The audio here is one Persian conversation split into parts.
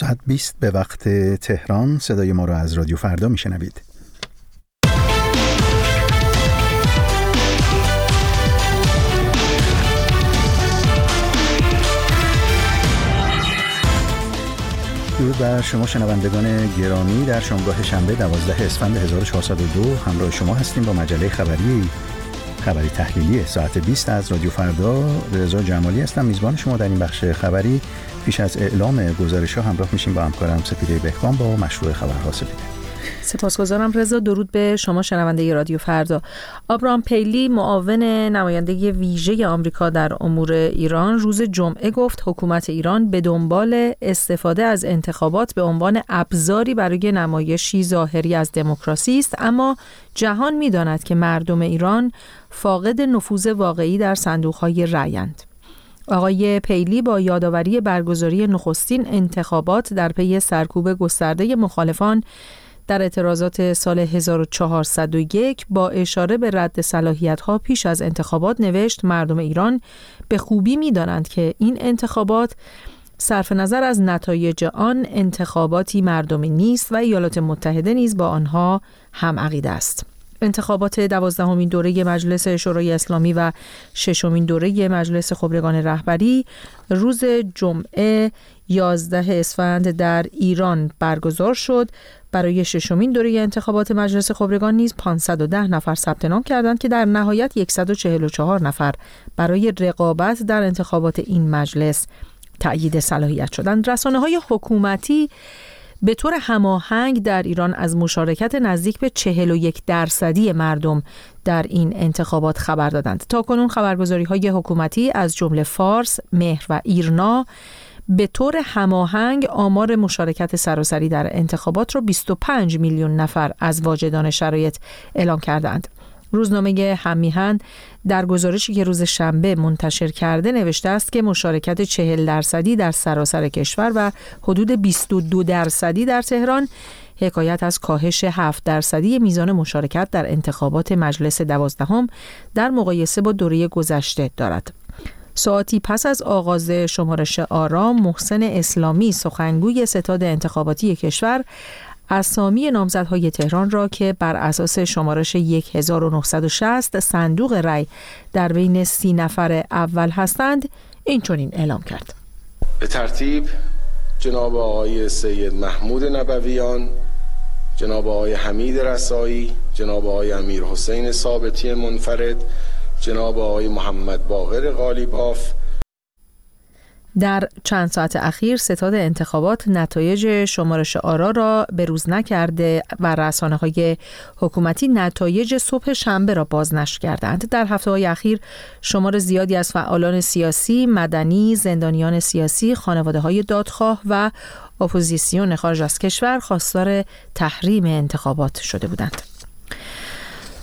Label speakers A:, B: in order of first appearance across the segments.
A: ساعت 20 به وقت تهران صدای ما را از رادیو فردا میشنوید. درود بر شما شنوندگان گرامی در شامگاه شنبه 12 اسفند 1402 همراه شما هستیم با مجله خبری خبری تحلیلی ساعت 20 از رادیو فردا. رضا جمالی هستم. میزبان شما در این بخش خبری پیش از اعلام گزارش ها همراه میشیم با همکارم سپیده بهکام با مشروع خبرها سپیده.
B: سپاسگزارم رضا. درود به شما شنونده رادیو فردا. آبرام پیلی معاون نماینده ویژه آمریکا در امور ایران روز جمعه گفت حکومت ایران به دنبال استفاده از انتخابات به عنوان ابزاری برای نمایشی ظاهری از دموکراسی است. اما جهان می‌داند که مردم ایران فاقد نفوذ واقعی در صندوقهای رأیند آقای پیلی با یادآوری برگزاری نخستین انتخابات در پی سرکوب گسترده مخالفان در اعتراضات سال 1401 با اشاره به رد صلاحیت ها پیش از انتخابات نوشت مردم ایران به خوبی می دانند که این انتخابات صرف نظر از نتایج آن انتخاباتی مردمی نیست و ایالات متحده نیز با آنها هم عقیده است. انتخابات دوازدهمین دوره مجلس شورای اسلامی و ششمین دوره مجلس خبرگان رهبری روز جمعه 11 اسفند در ایران برگزار شد برای ششمین دوره انتخابات مجلس خبرگان نیز 510 نفر ثبت نام کردند که در نهایت 144 نفر برای رقابت در انتخابات این مجلس تأیید صلاحیت شدند رسانه های حکومتی به طور هماهنگ در ایران از مشارکت نزدیک به 41 درصدی مردم در این انتخابات خبر دادند. تا کنون خبرگزاری های حکومتی از جمله فارس، مهر و ایرنا به طور هماهنگ آمار مشارکت سراسری در انتخابات را 25 میلیون نفر از واجدان شرایط اعلام کردند. روزنامه همیهن در گزارشی که روز شنبه منتشر کرده نوشته است که مشارکت 40 درصدی در سراسر کشور و حدود 22 درصدی در تهران حکایت از کاهش 7 درصدی میزان مشارکت در انتخابات مجلس دوازدهم در مقایسه با دوره گذشته دارد. ساعتی پس از آغاز شمارش آرام محسن اسلامی سخنگوی ستاد انتخاباتی کشور اسامی نامزدهای تهران را که بر اساس شمارش 1960 صندوق رای در بین سی نفر اول هستند این چنین اعلام کرد.
C: به ترتیب جناب آقای سید محمود نبویان جناب آقای حمید رسایی جناب آقای امیر حسین ثابتی منفرد جناب آقای محمد باقر غالیباف
B: در چند ساعت اخیر ستاد انتخابات نتایج شمارش آرا را بروز نکرده و رسانه های حکومتی نتایج صبح شنبه را بازنشر کردند. در هفته های اخیر شمار زیادی از فعالان سیاسی، مدنی، زندانیان سیاسی، خانواده های دادخواه و اپوزیسیون خارج از کشور خواستار تحریم انتخابات شده بودند.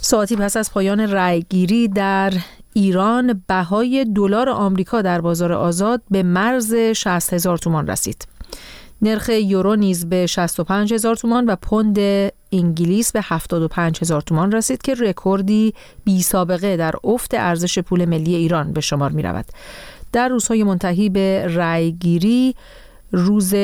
B: ساعتی پس از پایان رأی‌گیری در ایران بهای دلار آمریکا در بازار آزاد به مرز 60 هزار تومان رسید. نرخ یورو نیز به 65 هزار تومان و پوند انگلیس به 75 هزار تومان رسید که رکوردی بی سابقه در افت ارزش پول ملی ایران به شمار می رود. در روزهای منتهی به رأیگیری روز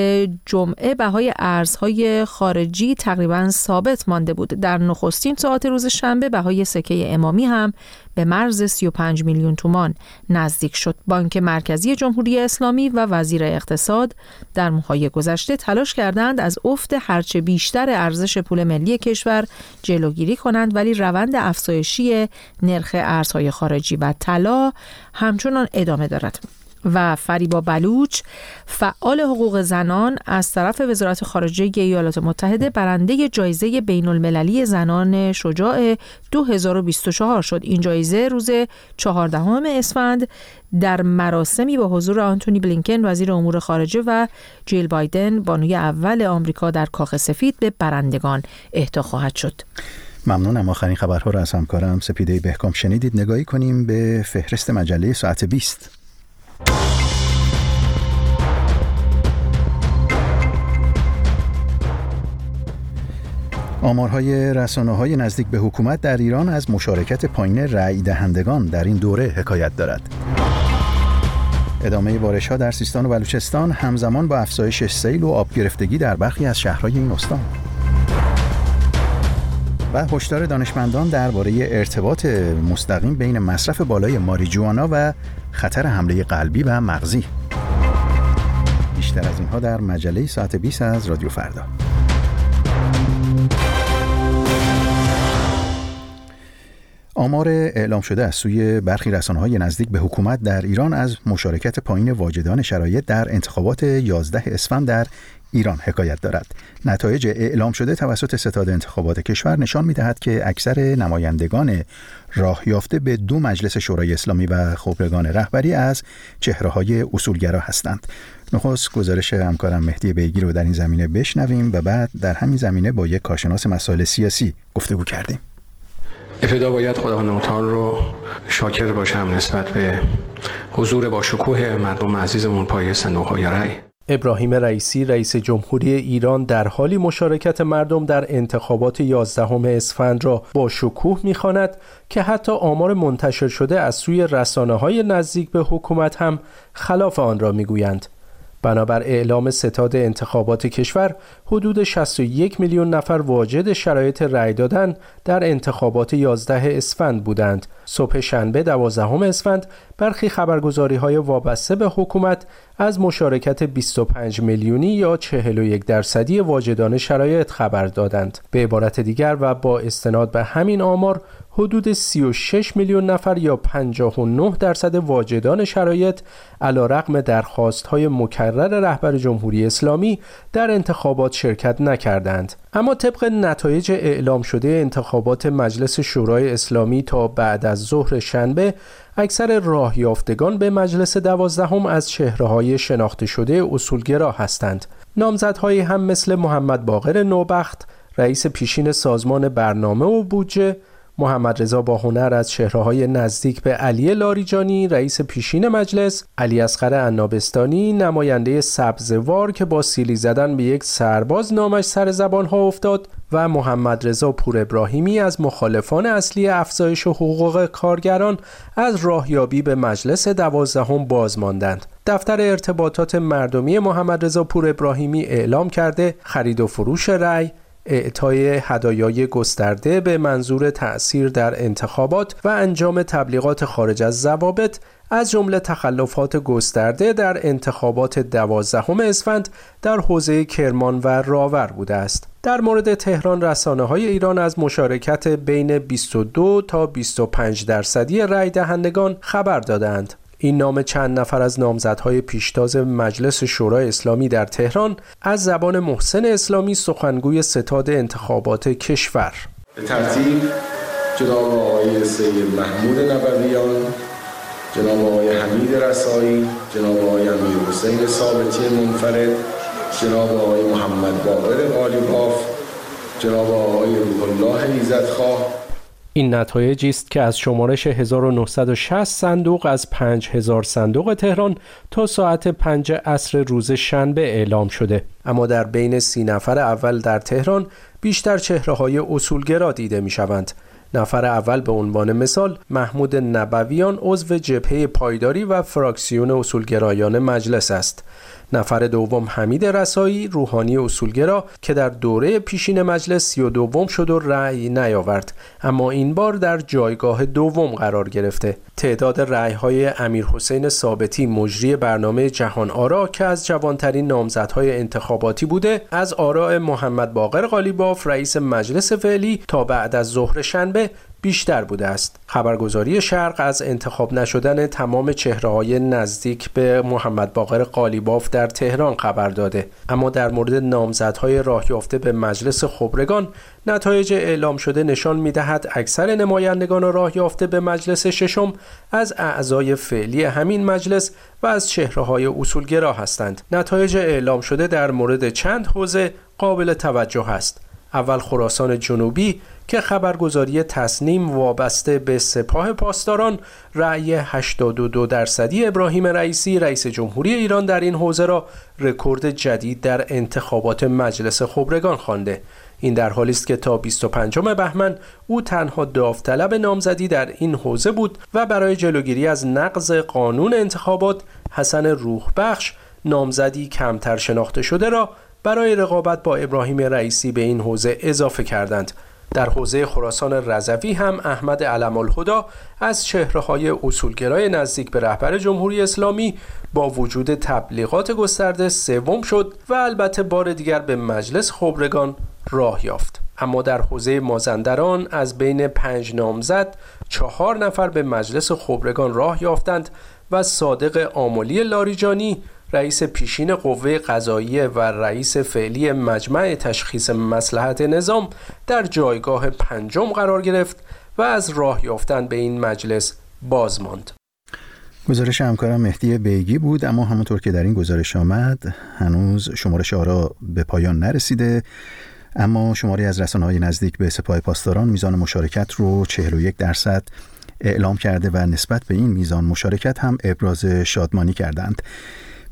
B: جمعه بهای ارزهای خارجی تقریبا ثابت مانده بود. در نخستین ساعت روز شنبه بهای سکه امامی هم به مرز 35 میلیون تومان نزدیک شد. بانک مرکزی جمهوری اسلامی و وزیر اقتصاد در ماهای گذشته تلاش کردند از افت هرچه بیشتر ارزش پول ملی کشور جلوگیری کنند ولی روند افزایشی نرخ ارزهای خارجی و طلا همچنان ادامه دارد. و فریبا بلوچ فعال حقوق زنان از طرف وزارت خارجه ایالات متحده برنده جایزه بین المللی زنان شجاع 2024 شد. این جایزه روز 14 اسفند در مراسمی با حضور آنتونی بلینکن وزیر امور خارجه و جیل بایدن بانوی اول آمریکا در کاخ سفید به برندگان اهدا خواهد شد.
A: ممنونم. آخرین خبرها را از همکارم سپیده بهکام شنیدید. نگاهی کنیم به فهرست مجله ساعت 20 آمارهای رسانه های نزدیک به حکومت در ایران از مشارکت پایین رأی دهندگان در این دوره حکایت دارد. ادامه بارش ها در سیستان و بلوچستان همزمان با افزایش سیل و آب گرفتگی در برخی از شهرهای این استان. و هشدار دانشمندان درباره ارتباط مستقیم بین مصرف بالای ماریجوانا و خطر حمله قلبی و مغزی. بیشتر از اینها در مجله ساعت 20 از رادیو فردا. آمار اعلام شده از سوی برخی های نزدیک به حکومت در ایران از مشارکت پایین واجدان شرایط در انتخابات 11 اسفند در ایران حکایت دارد. نتایج اعلام شده توسط ستاد انتخابات کشور نشان می دهد که اکثر نمایندگان راه یافته به دو مجلس شورای اسلامی و خبرگان رهبری از چهره های اصولگرا هستند. نخست گزارش همکارم مهدی بیگی رو در این زمینه بشنویم و بعد در همین زمینه با یک کارشناس مسائل سیاسی گفتگو کردیم.
D: ابتدا باید خدا نوتان رو شاکر باشم نسبت به حضور با شکوه مردم عزیزمون پای صندوق های رأی
E: ابراهیم رئیسی رئیس جمهوری ایران در حالی مشارکت مردم در انتخابات 11 اسفند را با شکوه می‌خواند که حتی آمار منتشر شده از سوی رسانه های نزدیک به حکومت هم خلاف آن را می‌گویند. بنابر اعلام ستاد انتخابات کشور حدود 61 میلیون نفر واجد شرایط رأی دادن در انتخابات 11 اسفند بودند. صبح شنبه 12 اسفند برخی خبرگزاری های وابسته به حکومت از مشارکت 25 میلیونی یا 41 درصدی واجدان شرایط خبر دادند. به عبارت دیگر و با استناد به همین آمار حدود 36 میلیون نفر یا 59 درصد واجدان شرایط علا رقم درخواست های مکرر رهبر جمهوری اسلامی در انتخابات شرکت نکردند. اما طبق نتایج اعلام شده انتخابات مجلس شورای اسلامی تا بعد از ظهر شنبه اکثر راه یافتگان به مجلس دوازدهم از چهره شناخته شده اصولگرا هستند. نامزدهایی هم مثل محمد باقر نوبخت رئیس پیشین سازمان برنامه و بودجه محمد رضا با هنر از های نزدیک به علی لاریجانی رئیس پیشین مجلس علی اصغر عنابستانی نماینده سبزوار که با سیلی زدن به یک سرباز نامش سر زبان ها افتاد و محمد رضا پور ابراهیمی از مخالفان اصلی افزایش حقوق کارگران از راهیابی به مجلس دوازدهم باز ماندند دفتر ارتباطات مردمی محمد رضا پور ابراهیمی اعلام کرده خرید و فروش رأی اعطای هدایای گسترده به منظور تأثیر در انتخابات و انجام تبلیغات خارج از ضوابط از جمله تخلفات گسترده در انتخابات دوازدهم اسفند در حوزه کرمان و راور بوده است. در مورد تهران رسانه های ایران از مشارکت بین 22 تا 25 درصدی رای دهندگان خبر دادند. این نام چند نفر از نامزدهای پیشتاز مجلس شورای اسلامی در تهران از زبان محسن اسلامی سخنگوی ستاد انتخابات کشور.
C: به ترتیب جناب آقای سید محمود نبویان جناب آقای حمید رسایی جناب آقای امیر حسین ثابتی منفرد جناب آقای محمد باقر قالیباف جناب آقای روح الله
E: این نتایجی است که از شمارش 1960 صندوق از 5000 صندوق تهران تا ساعت 5 عصر روز شنبه اعلام شده. اما در بین سی نفر اول در تهران بیشتر چهره های اصولگرا دیده می شوند نفر اول به عنوان مثال محمود نبویان عضو جبهه پایداری و فراکسیون اصولگرایان مجلس است. نفر دوم حمید رسایی روحانی اصولگرا که در دوره پیشین مجلس سی و دوم شد و رأی نیاورد. اما این بار در جایگاه دوم قرار گرفته. تعداد رأی های امیر حسین ثابتی مجری برنامه جهان آرا که از جوانترین نامزدهای انتخاباتی بوده از آراء محمد باقر قالیباف رئیس مجلس فعلی تا بعد از ظهر شنبه بیشتر بوده است. خبرگزاری شرق از انتخاب نشدن تمام چهره های نزدیک به محمد باقر قالیباف در تهران خبر داده اما در مورد نامزدهای راه یافته به مجلس خبرگان نتایج اعلام شده نشان می دهد اکثر نمایندگان راه یافته به مجلس ششم از اعضای فعلی همین مجلس و از چهره های اصولگرا هستند. نتایج اعلام شده در مورد چند حوزه قابل توجه است. اول خراسان جنوبی که خبرگزاری تصنیم وابسته به سپاه پاسداران رأی 82 درصدی ابراهیم رئیسی رئیس جمهوری ایران در این حوزه را رکورد جدید در انتخابات مجلس خبرگان خوانده. این در حالی است که تا 25 بهمن او تنها داوطلب نامزدی در این حوزه بود و برای جلوگیری از نقض قانون انتخابات حسن روحبخش نامزدی کمتر شناخته شده را برای رقابت با ابراهیم رئیسی به این حوزه اضافه کردند. در حوزه خراسان رضوی هم احمد علم الهدا از چهره های اصولگرای نزدیک به رهبر جمهوری اسلامی با وجود تبلیغات گسترده سوم شد و البته بار دیگر به مجلس خبرگان راه یافت. اما در حوزه مازندران از بین پنج نامزد چهار نفر به مجلس خبرگان راه یافتند و صادق آملی لاریجانی رئیس پیشین قوه قضاییه و رئیس فعلی مجمع تشخیص مسلحت نظام در جایگاه پنجم قرار گرفت و از راه یافتن به این مجلس باز ماند.
A: گزارش همکارم مهدی بیگی بود اما همونطور که در این گزارش آمد هنوز شمارش آرا به پایان نرسیده اما شماری از رسانه های نزدیک به سپاه پاسداران میزان مشارکت رو 41 درصد اعلام کرده و نسبت به این میزان مشارکت هم ابراز شادمانی کردند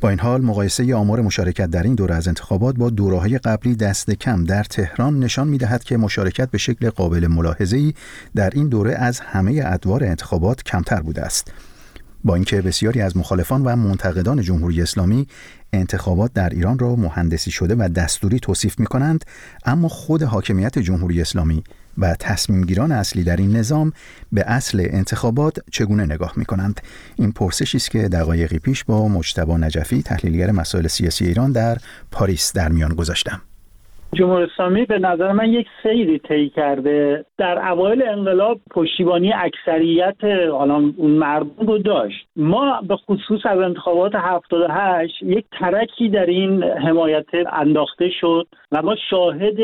A: با این حال مقایسه آمار مشارکت در این دوره از انتخابات با دوره‌های قبلی دست کم در تهران نشان می‌دهد که مشارکت به شکل قابل ملاحظه‌ای در این دوره از همه ادوار انتخابات کمتر بوده است. با اینکه بسیاری از مخالفان و منتقدان جمهوری اسلامی انتخابات در ایران را مهندسی شده و دستوری توصیف می کنند اما خود حاکمیت جمهوری اسلامی و تصمیمگیران اصلی در این نظام به اصل انتخابات چگونه نگاه می کنند این پرسشی است که دقایقی پیش با مجتبا نجفی تحلیلگر مسائل سیاسی ایران در پاریس در میان گذاشتم.
F: جمهوری اسلامی به نظر من یک سیری طی کرده. در اوایل انقلاب پشتیبانی اکثریت حالا اون مردم رو داشت. ما به خصوص از انتخابات 78 یک ترکی در این حمایت انداخته شد و ما شاهد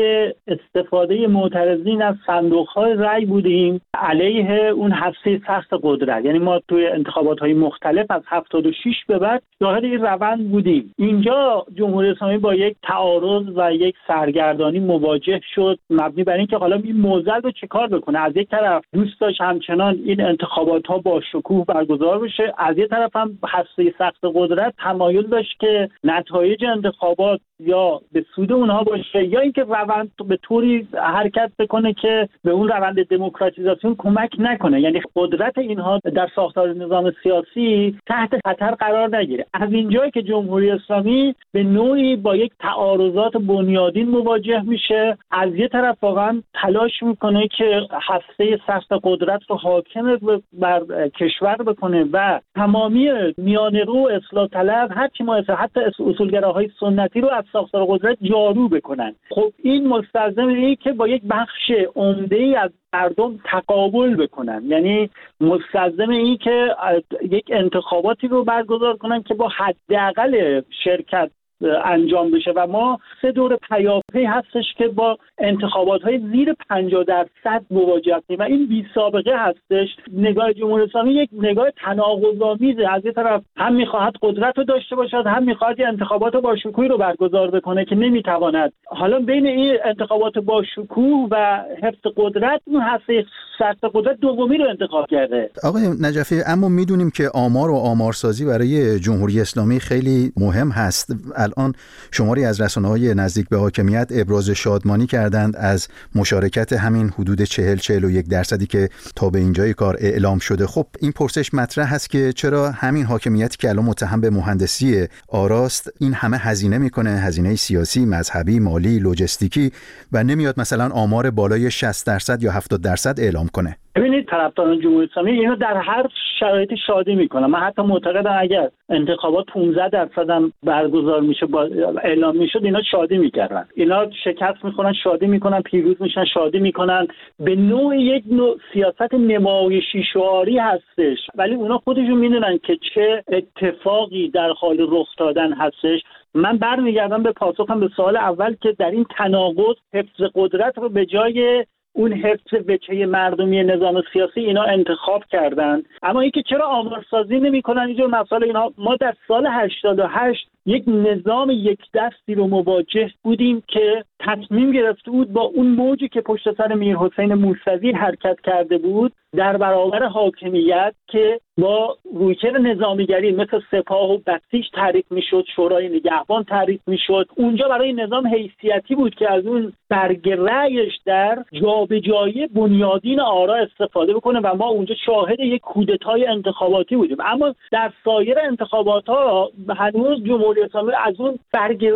F: استفاده معترضین از صندوق های رأی بودیم علیه اون هسته سخت قدرت. یعنی ما توی انتخابات های مختلف از 76 به بعد شاهد این روند بودیم. اینجا جمهوری اسلامی با یک تعارض و یک سرگردانی مواجه شد مبنی بر اینکه حالا این موزل رو چکار بکنه؟ از یک طرف دوست داشت همچنان این انتخابات ها با شکوه برگزار بشه از یک طرف هم هسته سخت قدرت تمایل داشت که نتایج انتخابات یا به سود اونها باشه یا اینکه روند به طوری حرکت بکنه که به اون روند دموکراتیزاسیون کمک نکنه. یعنی قدرت اینها در ساختار نظام سیاسی تحت خطر قرار نگیره. از اینجایی که جمهوری اسلامی به نوعی با یک تعارضات بنیادین مواجه میشه. از یه طرف واقعا تلاش می‌کنه که هسته سخت قدرت رو حاکم بر کشور بکنه و تمامی میانه رو اصلاح طلب هرچی ما حتی اصولگراهای سنتی رو از ساختار قدرت جارو بکنن. خب این مستلزم اینه که با یک بخش عمده ای از مردم تقابل بکنن. یعنی مستلزم این که یک انتخاباتی رو برگزار کنن که با حداقل شرکت انجام بشه و ما سه دور پیاپی هستش که با انتخابات های زیر 50 درصد مواجه هستیم و این بی سابقه هستش. نگاه جمهوری اسلامی یک نگاه تناقض‌آمیزه. از یه طرف هم می‌خواهد قدرت رو داشته باشد هم می‌خواهد انتخابات با شکوهی رو برگزار بکنه که نمی‌تواند. حالا بین این انتخابات با شکوه و حفظ قدرت اون هسته سخت قدرت دومی رو انتخاب کرده.
A: آقای نجفی اما می‌دونیم که آمار و آمارسازی برای جمهوری اسلامی خیلی مهم هست. الان شماری از رسانه های نزدیک به حاکمیت ابراز شادمانی کردند از مشارکت همین حدود 40 41 درصدی که تا به اینجای کار اعلام شده. خب این پرسش مطرح هست که چرا همین حاکمیتی که الان متهم به مهندسی آراست این همه هزینه می‌کنه؟ هزینه سیاسی مذهبی مالی لوجستیکی و نمیاد مثلا آمار بالای 60 درصد یا 70 درصد اعلام کنه.
F: ببینید طرفداران جمهوری اسلامی اینو در هر شرایطی شادی می‌کنن. من حتی معتقدم اگر انتخابات 15 درصد هم برگزار میشه با اعلام می‌شد اینا شادی می‌کردن. اینا شکست می‌خورن شادی می‌کنن پیروز میشن شادی می‌کنن. به نوع یک نوع سیاست نمایشی شعاری هستش. ولی اونا خودشون می‌دونن که چه اتفاقی در حال رخ دادن هستش. من برمیگردم به پاسخم به سوال اول که در این تناقض حفظ قدرت رو به جای اون حفظ وچه مردمی نظام سیاسی اینا انتخاب کردند اما اینکه چرا آمارسازی نمی‌کنن؟ اینجور مسائل اینا ما در سال 88 یک نظام یک دستی رو مواجه بودیم که تصمیم گرفته بود با اون موجی که پشت سر میر حسین موسوی حرکت کرده بود در برابر حاکمیت که با رویکر نظامیگری مثل سپاه و بسیج تعریف می‌شد شورای نگهبان تعریف می‌شد. اونجا برای نظام حیثیتی بود که از اون برگ در جابجایی بنیادین آرا استفاده بکنه و ما اونجا شاهد یک کودتای انتخاباتی بودیم. اما در سایر انتخابات ها هنوز جمهوری اسلامی از اون برگ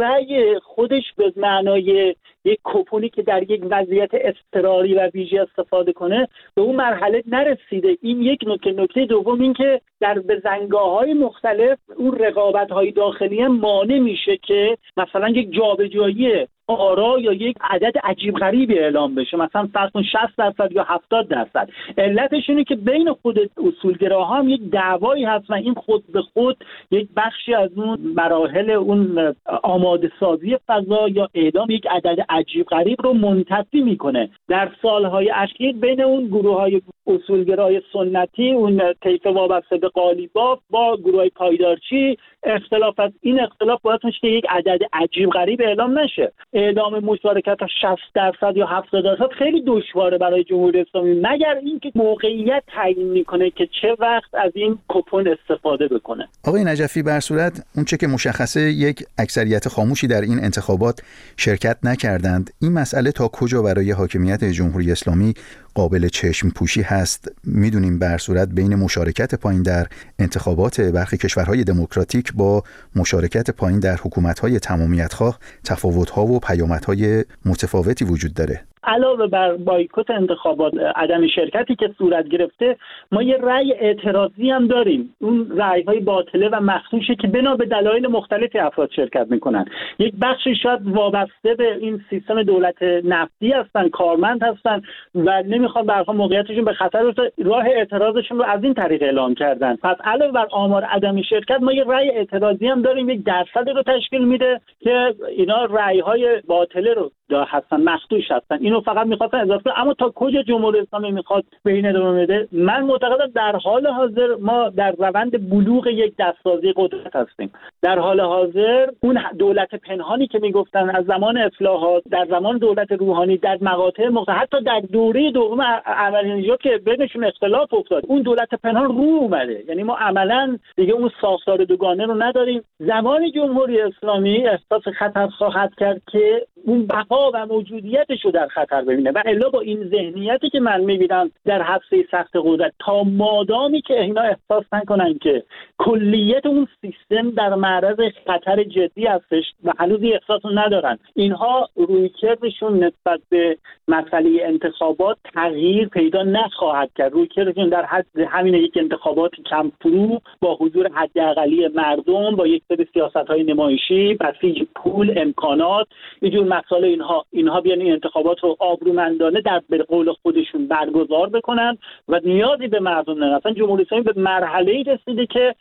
F: خودش به معنای یک کپونی که در یک وضعیت اضطراری و ویژه استفاده کنه به اون مرحله نرسیده. این یک نکته نکته دوم این که در بزنگاه های مختلف اون رقابت های داخلی مانع میشه که مثلا یک جابجایی آرا یا یک عدد عجیب غریبی اعلام بشه. مثلا فرض کن 60 درصد یا 70 درصد. علتش اینه که بین خود اصولگراها هم یک دعوایی هست و این خود به خود یک بخشی از اون مراحل اون آماده سازی فضا یا اعلام یک عدد عجیب غریب رو منتفی می‌کنه. در سالهای اخیر بین اون گروه های اصولگرای سنتی اون طیف وابسته به قالیباف با گروه پایدارچی اختلاف از این اختلاف باید که یک عدد عجیب غریب اعلام نشه. اعلام مشارکت 60 درصد یا 70 درصد خیلی دشواره برای جمهوری اسلامی مگر اینکه موقعیت تعیین می‌کنه که چه وقت از این کپون استفاده بکنه.
A: آقای نجفی بر صورت اونچه که مشخصه یک اکثریت خاموشی در این انتخابات شرکت نکردند. این مسئله تا کجا برای حاکمیت جمهوری اسلامی قابل چشم پوشی هست. می‌دونیم بر صورت بین مشارکت پایین در انتخابات برخی کشورهای دموکراتیک با مشارکت پایین در حکومت‌های تمامیتخواه تفاوت‌ها و پیامدهای متفاوتی وجود داره.
F: علاوه بر بایکوت انتخابات عدم شرکتی که صورت گرفته ما یه رأی اعتراضی هم داریم. اون رأی های باطله و مخصوصه که بنا به دلایل مختلفی افراد شرکت می‌کنن. یک بخشی شاید وابسته به این سیستم دولت نفتی هستن کارمند هستن و نمی‌خوان برها موقعیتشون به خطر راه اعتراضشون رو از این طریق اعلام کردن. پس علاوه بر آمار عدم شرکت ما یه رأی اعتراضی هم داریم. یک درصد رو تشکیل میده که اینا رأی های باطله رو هستن مخدوش هستن. اینو فقط می‌خواستن اضافه اما تا کجا جمهوری اسلامی می‌خواد به این ادامه بده؟ من معتقدم در حال حاضر ما در روند بلوغ یک دستسازی قدرت هستیم. در حال حاضر اون دولت پنهانی که می‌گفتن از زمان اصلاحات در زمان دولت روحانی در مقاطع مختلف حتی در دوره دوم اولین که بینشون اختلاف افتاد اون دولت پنهان رو اومده. یعنی ما عملا دیگه اون ساختار دوگانه رو نداریم. زمان جمهوری اسلامی احساس خطر خواهد کرد که اون بقا و موجودیتش رو در خطر ببینه. و الا با این ذهنیتی که من می‌بینم در حفظه سخت قدرت تا مادامی که اینا احساس نکنن که کلیت اون سیستم در معرض خطر جدی هستش و هنوز احساس ندارن. اینها رویکردشون نسبت به مسئله انتخابات تغییر پیدا نخواهد کرد. رویکردشون در حد همین یک انتخابات کم فرو با حضور حداقلی مردم با یک سری سیاست های نمایشی بسیج پول امکانات اینجور مسائل اینها اینها بیان این انتخابات رو آبرومندانه در به قول خودشون برگزار بکنن و نیازی به مردم ندارن اصلا جمهوری اسلامی به مرحله رسیده که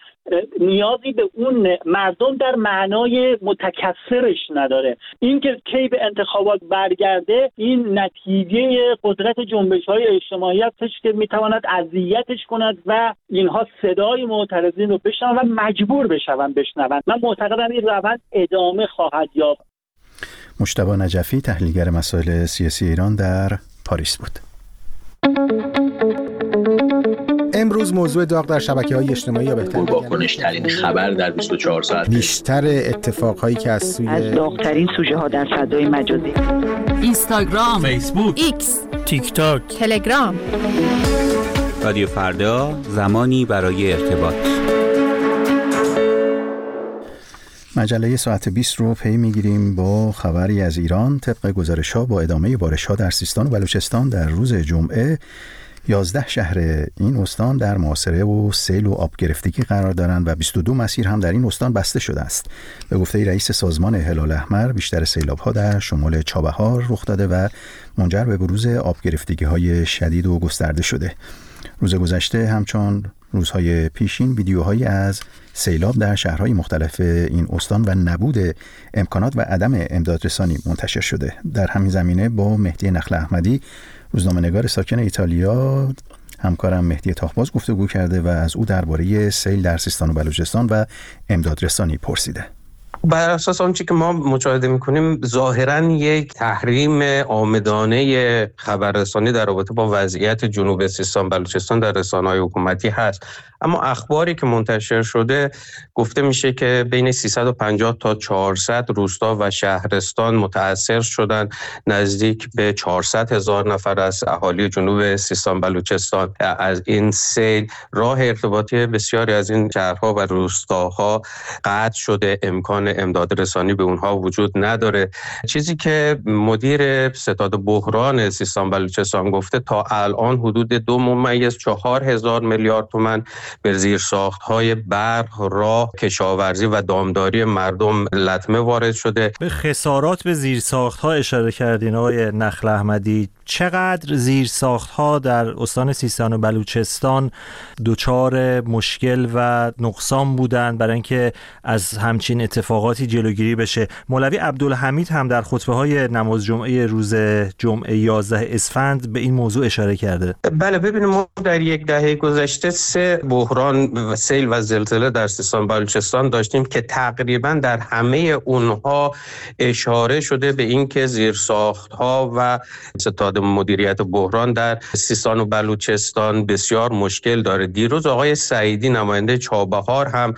F: نیازی به اون مردم در معنای متکثرش نداره. اینکه کی به انتخابات برگرده این نتیجه قدرت جنبش های اجتماعی هستش که می‌تواند اذیتش کند و اینها صدای معترضین رو بشنون و مجبور بشون بشنوند من معتقدم این روند ادامه خواهد یافت.
A: مشتبا نجفی تحلیلگر مسائل سیاسی ایران در پاریس بود.
G: امروز موضوع داغ در شبکه های اجتماعی یا بهتر
H: واکنش ترین خبر در 24 ساعت.
G: بیشتر اتفاق هایی که از سوی
I: از داغترین سوژه ها در فضای مجازی.
J: اینستاگرام
K: فیسبوک
J: ایکس
K: تیک تاک
J: تلگرام.
L: رادیو فردا زمانی برای ارتباط.
A: مجله ساعت 20 رو پی می‌گیریم با خبری از ایران. طبق گزارش ها با ادامه بارش ها در سیستان و بلوچستان در روز جمعه 11 شهر این استان در معاصره و سیل و آب گرفتگی قرار دارند و 22 مسیر هم در این استان بسته شده است. به گفته رئیس سازمان هلال احمر بیشتر سیلاب ها در شمال چابهار رخ داده و منجر به بروز آب گرفتگی های شدید و گسترده شده. روز گذشته همچون روزهای پیشین ویدیوهایی از سیلاب در شهرهای مختلف این استان و نبود امکانات و عدم امدادرسانی منتشر شده. در همین زمینه با مهدی نخل احمدی روزنامه نگار ساکن ایتالیا همکارم مهدی تاخباز گفتگو کرده و از او درباره سیل در سیستان و بلوچستان و امدادرسانی پرسیده.
K: بر اساس آنچه که ما مشاهده می‌کنیم ظاهرا یک تحریم آمدانه خبررسانی در رابطه با وضعیت جنوب سیستان بلوچستان در رسانه‌های حکومتی هست. اما اخباری که منتشر شده گفته میشه که بین 350 تا 400 روستا و شهرستان متاثر شدن نزدیک به 400 هزار نفر از اهالی جنوب سیستان بلوچستان. از این سیل راه ارتباطی بسیاری از این شهرها و روستاها قطع شده. امکان امداد رسانی به اونها وجود نداره. چیزی که مدیر ستاد بحران سیستان بلوچستان گفته تا الان حدود دو ممیز چهار هزار میلیارد تومن به زیر ساخت های برق راه کشاورزی و دامداری مردم لطمه وارد شده.
M: به خسارات به زیر ساخت ها اشاره کردین آقای نخل احمدی. چقدر زیر ساخت ها در استان سیستان و بلوچستان دچار مشکل و نقصان بودند برای اینکه از همچین اتفاقاتی جلوگیری بشه؟ مولوی عبدالحمید هم در خطبه های نماز جمعه روز جمعه 11 اسفند به این موضوع اشاره کرده.
K: بله ببینیم ما در یک دهه گذشته سه بحران و سیل و زلزله در سیستان بلوچستان داشتیم که تقریبا در همه اونها اشاره شده به اینکه زیرساخت ها و ستاد مدیریت بحران در سیستان و بلوچستان بسیار مشکل داره. دیروز آقای سعیدی نماینده چابهار هم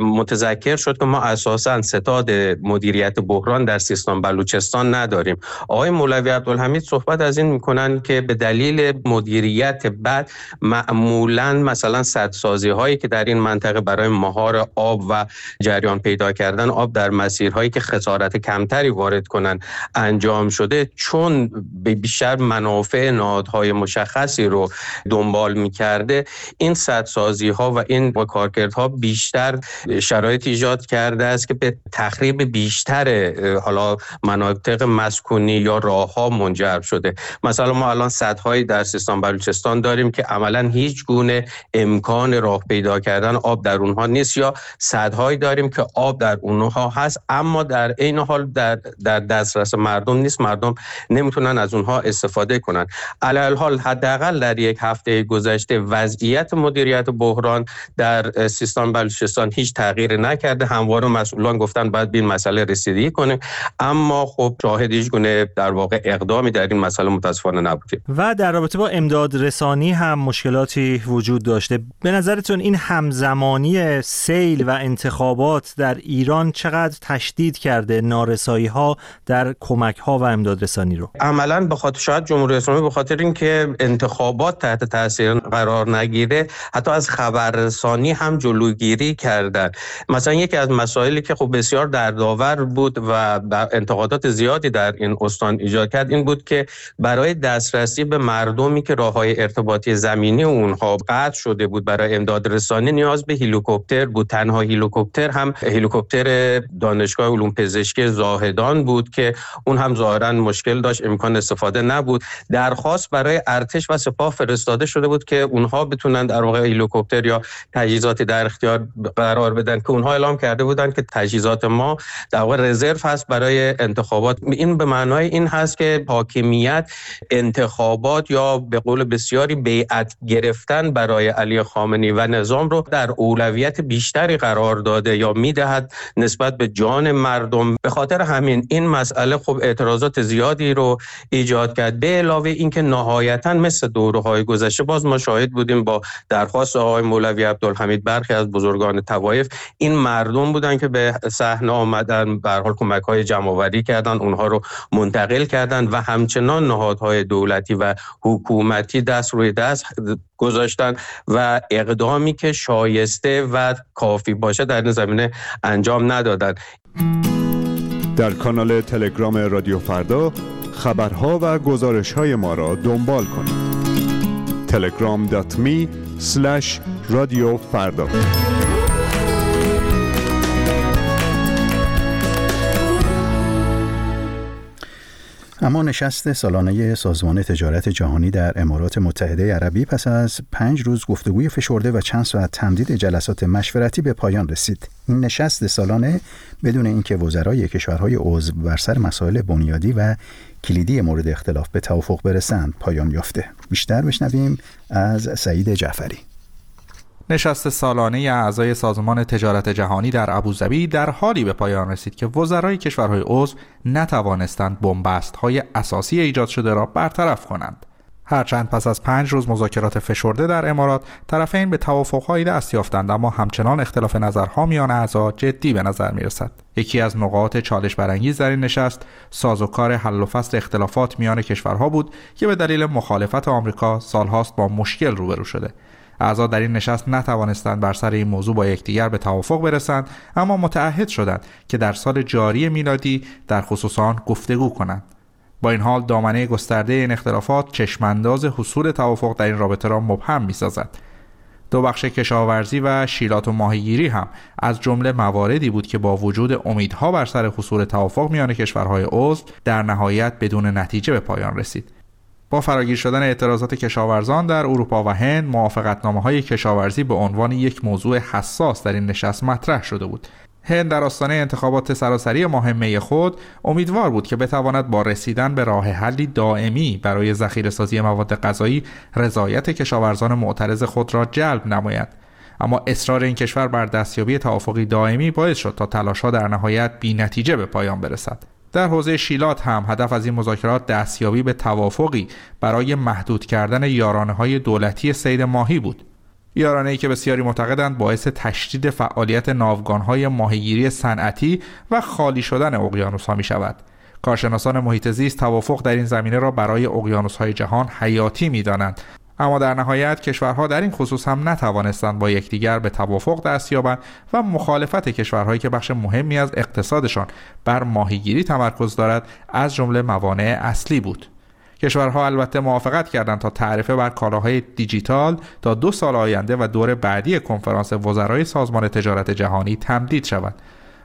K: متذکر شد که ما اساسا ستاد مدیریت بحران در سیستان بلوچستان نداریم. آقای مولوی عبدالحمید صحبت از این می‌کنن که به دلیل مدیریت بد معمولا مثلا سدسازی هایی که در این منطقه برای مهار آب و جریان پیدا کردن آب در مسیرهایی که خسارت کمتری وارد کنن انجام شده چون به بیشتر منافع نهادهای مشخصی رو دنبال می‌کرده این سدسازی ها و این کارکردها بیشتر شرایط ایجاد کرده است که به تخریب بیشتر حالا مناطق مسکونی یا راه ها منجر شده. مثلا ما الان سدهایی در سیستان بلوچستان داریم که عملا هیچ گونه امکان راه پیدا کردن آب در اونها نیست یا سدهایی داریم که آب در اونها هست اما در این حال در, در دسترس مردم نیست مردم نمی‌تونن از اونها استفاده کنن. علی حال حداقل در یک هفته گذشته وضعیت مدیریت بحران در سیستان بلوچستان هیچ تغییر نکرده. همواره مسئولان گفتن باید به این مسئله رسیدگی کنیم. اما خب شاهد هیچ گونه در واقع اقدامی در این مسئله متاسفانه نبودیم
M: و در رابطه با امداد رسانی هم مشکلاتی وجود داشته. به نظرتون این همزمانی سیل و انتخابات در ایران چقدر تشدید کرده نارسایی ها در کمک ها و امداد رسانی رو؟
K: عملا به خاطر شاید جمهوری اسلامی به خاطر اینکه انتخابات تحت تاثیر قرار نگیره حتی از خبررسانی هم جلوگیری کردن. مثلا یکی از مسائلی که خب بسیار دردآور بود و انتقادات زیادی در این استان ایجاد کرد این بود که برای دسترسی به مردمی که راه های ارتباطی زمینی اونها قطع شده بود برای امداد رسانی نیاز به هلیکوپتر بود. تنها هلیکوپتر هم هلیکوپتر دانشگاه علوم پزشکی زاهدان بود که اون هم ظاهرا مشکل داشت امکان استفاده نبود. درخواست برای ارتش و سپاه فرستاده شده بود که اونها بتونن در واقع هلیکوپتر یا تجهیزاتی در اختیار قرار بدن که اونها اعلام کرده بودن که تجهیزات ما در واقع رزرو هست برای انتخابات. این به معنای این هست که حاکمیت انتخابات یا به قول بسیاری بیعت گرفتن برای علی خامنی و نظام رو در اولویت بیشتری قرار داده یا می‌دهد نسبت به جان مردم. به خاطر همین این مسئله خب اعتراضات زیادی رو ایجاد کرد. به علاوه اینکه نهایتا مثل دوره های گذشته باز ما شاهد بودیم با درخواست آقای مولوی عبدالحمید برخی از بزرگان توایف این مردم بودن که به صحنه آمدن به حال کمک های جمع کردن اونها رو منتقل کردن و همچنان نهادهای دولتی و حکومتی دست روی دست گذاشتن و اقدامی که شایسته و کافی باشه در این زمینه انجام ندادن.
N: در کانال تلگرام رادیو فردا خبرها و گزارش های ما را دنبال کنید. telegram.me فردا.
A: اما نشست سالانه سازمان تجارت جهانی در امارات متحده عربی پس از پنج روز گفتگوی فشرده و چند ساعت تمدید جلسات مشورتی به پایان رسید. این نشست سالانه بدون اینکه وزرای کشورهای عضو بر سر مسائل بنیادی و کلیدی مورد اختلاف به توافق برسند پایان یافته. بیشتر بشنویم از سعید جعفری.
O: نشست سالانه اعضای سازمان تجارت جهانی در ابوظبی در حالی به پایان رسید که وزرای کشورهای عضو نتوانستند بنبست های اساسی ایجاد شده را برطرف کنند. هرچند پس از پنج روز مذاکرات فشرده در امارات طرفین به توافقهایی دست یافتند اما همچنان اختلاف نظرها میان اعضا جدی به نظر می رسد. یکی از نقاط چالش برانگیز در این نشست سازوکار حل و فصل اختلافات میان کشورها بود که به دلیل مخالفت آمریکا سالهاست با مشکل روبرو شده اعضا در این نشست نتوانستند بر سر این موضوع با یکدیگر به توافق برسند اما متعهد شدند که در سال جاری میلادی در خصوص آن گفتگو کنند. با این حال دامنه گسترده این اختلافات چشمانداز حصول توافق در این رابطه را مبهم می‌سازد. دو بخش کشاورزی و شیلات و ماهیگیری هم از جمله مواردی بود که با وجود امیدها بر سر حصول توافق میان کشورهای عضو در نهایت بدون نتیجه به پایان رسید. با فراگیر شدن اعتراضات کشاورزان در اروپا و هند موافقتنامه های کشاورزی به عنوان یک موضوع حساس در این نشست مطرح شده بود. هند در آستانه انتخابات سراسری ماه می خود امیدوار بود که بتواند با رسیدن به راه حلی دائمی برای ذخیره سازی مواد غذایی رضایت کشاورزان معترض خود را جلب نماید. اما اصرار این کشور بر دستیابی توافقی دائمی باعث شد تا تلاشها در نهایت بی نتیجه به پایان برسد. در حوزه شیلات هم هدف از این مذاکرات دستیابی به توافقی برای محدود کردن یارانه های دولتی سید ماهی بود. یارانه ای که بسیاری معتقدند باعث تشدید فعالیت ناوگان های ماهیگیری صنعتی و خالی شدن اقیانوس ها می شود کارشناسان محیط زیست توافق در این زمینه را برای اقیانوس های جهان حیاتی می دانند اما در نهایت کشورها در این خصوص هم نتوانستند با یکدیگر به توافق دست یابند و مخالفت کشورهایی که بخش مهمی از اقتصادشان بر ماهیگیری تمرکز دارد از جمله موانع اصلی بود. کشورها البته موافقت کردند تا تعرفه بر کالاهای دیجیتال تا دو سال آینده و دور بعدی کنفرانس وزرای سازمان تجارت جهانی تمدید شود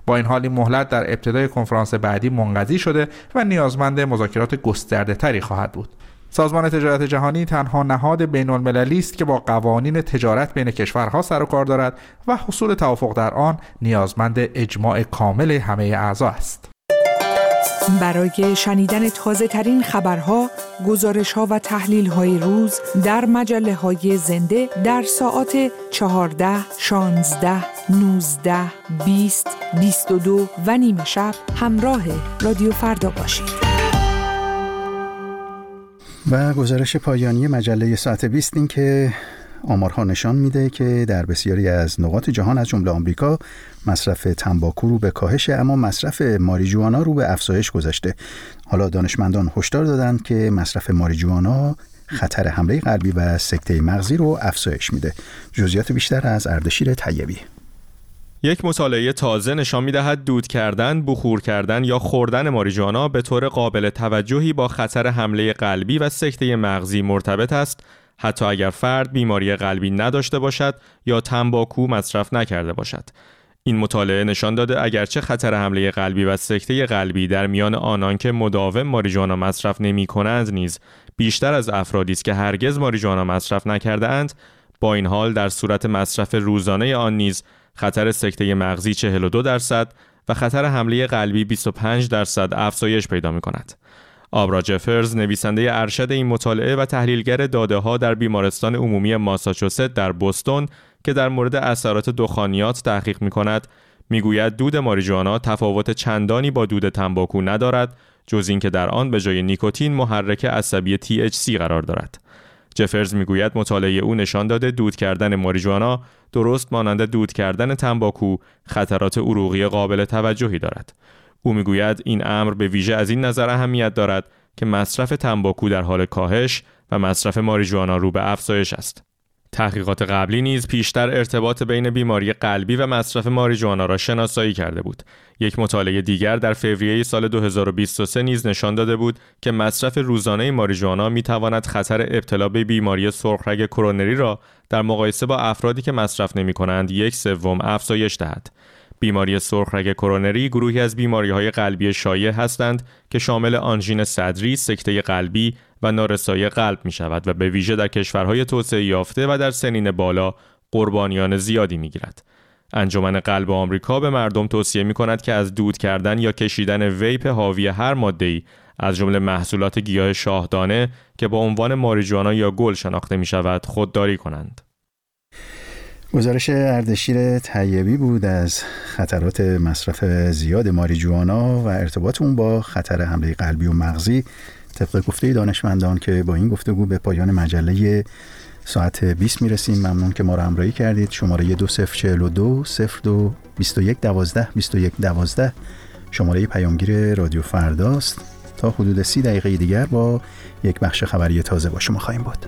O: با این حال این مهلت در ابتدای کنفرانس بعدی منقضی شده و نیازمند مذاکرات گسترده تری خواهد بود. سازمان تجارت جهانی تنها نهاد بین المللی است که با قوانین تجارت بین کشورها سر و کار دارد و حصول توافق در آن نیازمند اجماع کامل همه اعضا است.
P: برای شنیدن تازه ترین خبرها، گزارش ها و تحلیل های روز در مجله های زنده در ساعت 14, 16, 19, 20, 22 و نیمه شب همراه رادیو فردا باشید.
A: و گزارش پایانی مجله ساعت 20 این که آمارها نشان میده که در بسیاری از نقاط جهان از جمله آمریکا مصرف تنباکو رو به کاهش اما مصرف ماریجوانا رو به افزایش گذاشته. حالا دانشمندان هشدار دادند که مصرف ماریجوانا خطر حمله قلبی و سکته مغزی رو افزایش میده. جزئیات بیشتر از اردشیر طیبی.
Q: یک مطالعه تازه نشان می‌دهد دود کردن، بخور کردن یا خوردن ماریجوانا به طور قابل توجهی با خطر حمله قلبی و سکته مغزی مرتبط است حتی اگر فرد بیماری قلبی نداشته باشد یا تنباکو مصرف نکرده باشد. این مطالعه نشان داده اگرچه خطر حمله قلبی و سکته قلبی در میان آنان که مداوم ماریجوانا مصرف نمی کنند نیز بیشتر از افرادی است که هرگز ماریجوانا مصرف نکرده اند با این حال در صورت مصرف روزانه آن نیز خطر سکته مغزی 42 درصد و خطر حمله قلبی 25 درصد افزایش پیدا می کند. آبرا جفرز نویسنده ارشد این مطالعه و تحلیلگر داده ها در بیمارستان عمومی ماساچوست در بوستون که در مورد اثرات دخانیات تحقیق می کند می‌گوید دود ماریجوانا تفاوت چندانی با دود تنباکو ندارد جز اینکه در آن به جای نیکوتین محرک عصبی THC قرار دارد. جفرز می‌گوید مطالعه او نشان داده دود کردن ماریجوانا درست مانند دود کردن تنباکو خطرات عروقی قابل توجهی دارد. او می‌گوید این امر به ویژه از این نظر اهمیت دارد که مصرف تنباکو در حال کاهش و مصرف ماریجوانا رو به افزایش است. تحقیقات قبلی نیز پیشتر ارتباط بین بیماری قلبی و مصرف ماریجوانا را شناسایی کرده بود. یک مطالعه دیگر در فوریه سال 2023 نیز نشان داده بود که مصرف روزانه ماریجوانا می تواند خطر ابتلا به بیماری سرخرگ کرونری را در مقایسه با افرادی که مصرف نمی کنند یک سوم افزایش دهد. بیماری سرخرگ کرونری گروهی از بیماری های قلبی شایع هستند که شامل آنژین صدری، سکته قلبی و نارسایی قلب می شود و به ویژه در کشورهای توسعه یافته و در سنین بالا قربانیان زیادی می گیرد. انجمن قلب آمریکا به مردم توصیه می کند که از دود کردن یا کشیدن ویپ حاوی هر ماده از جمله محصولات گیاه شاهدانه که با عنوان ماریجوانا یا گل شناخته می شود خودداری کنند.
A: گزارش اردشیر طیبی بود از خطرات مصرف زیاد ماریجوانا و ارتباط اون با خطر حمله قلبی و مغزی طبق گفته دانشمندان که با این گفتگو به پایان مجله ساعت 20 می‌رسیم. ممنون که ما رو همراهی کردید. شماره 2042 02 21 12 21 12 شماره پیامگیر رادیو فرداست. تا حدود سی دقیقه دیگر با یک بخش خبری تازه با شما خواهیم بود.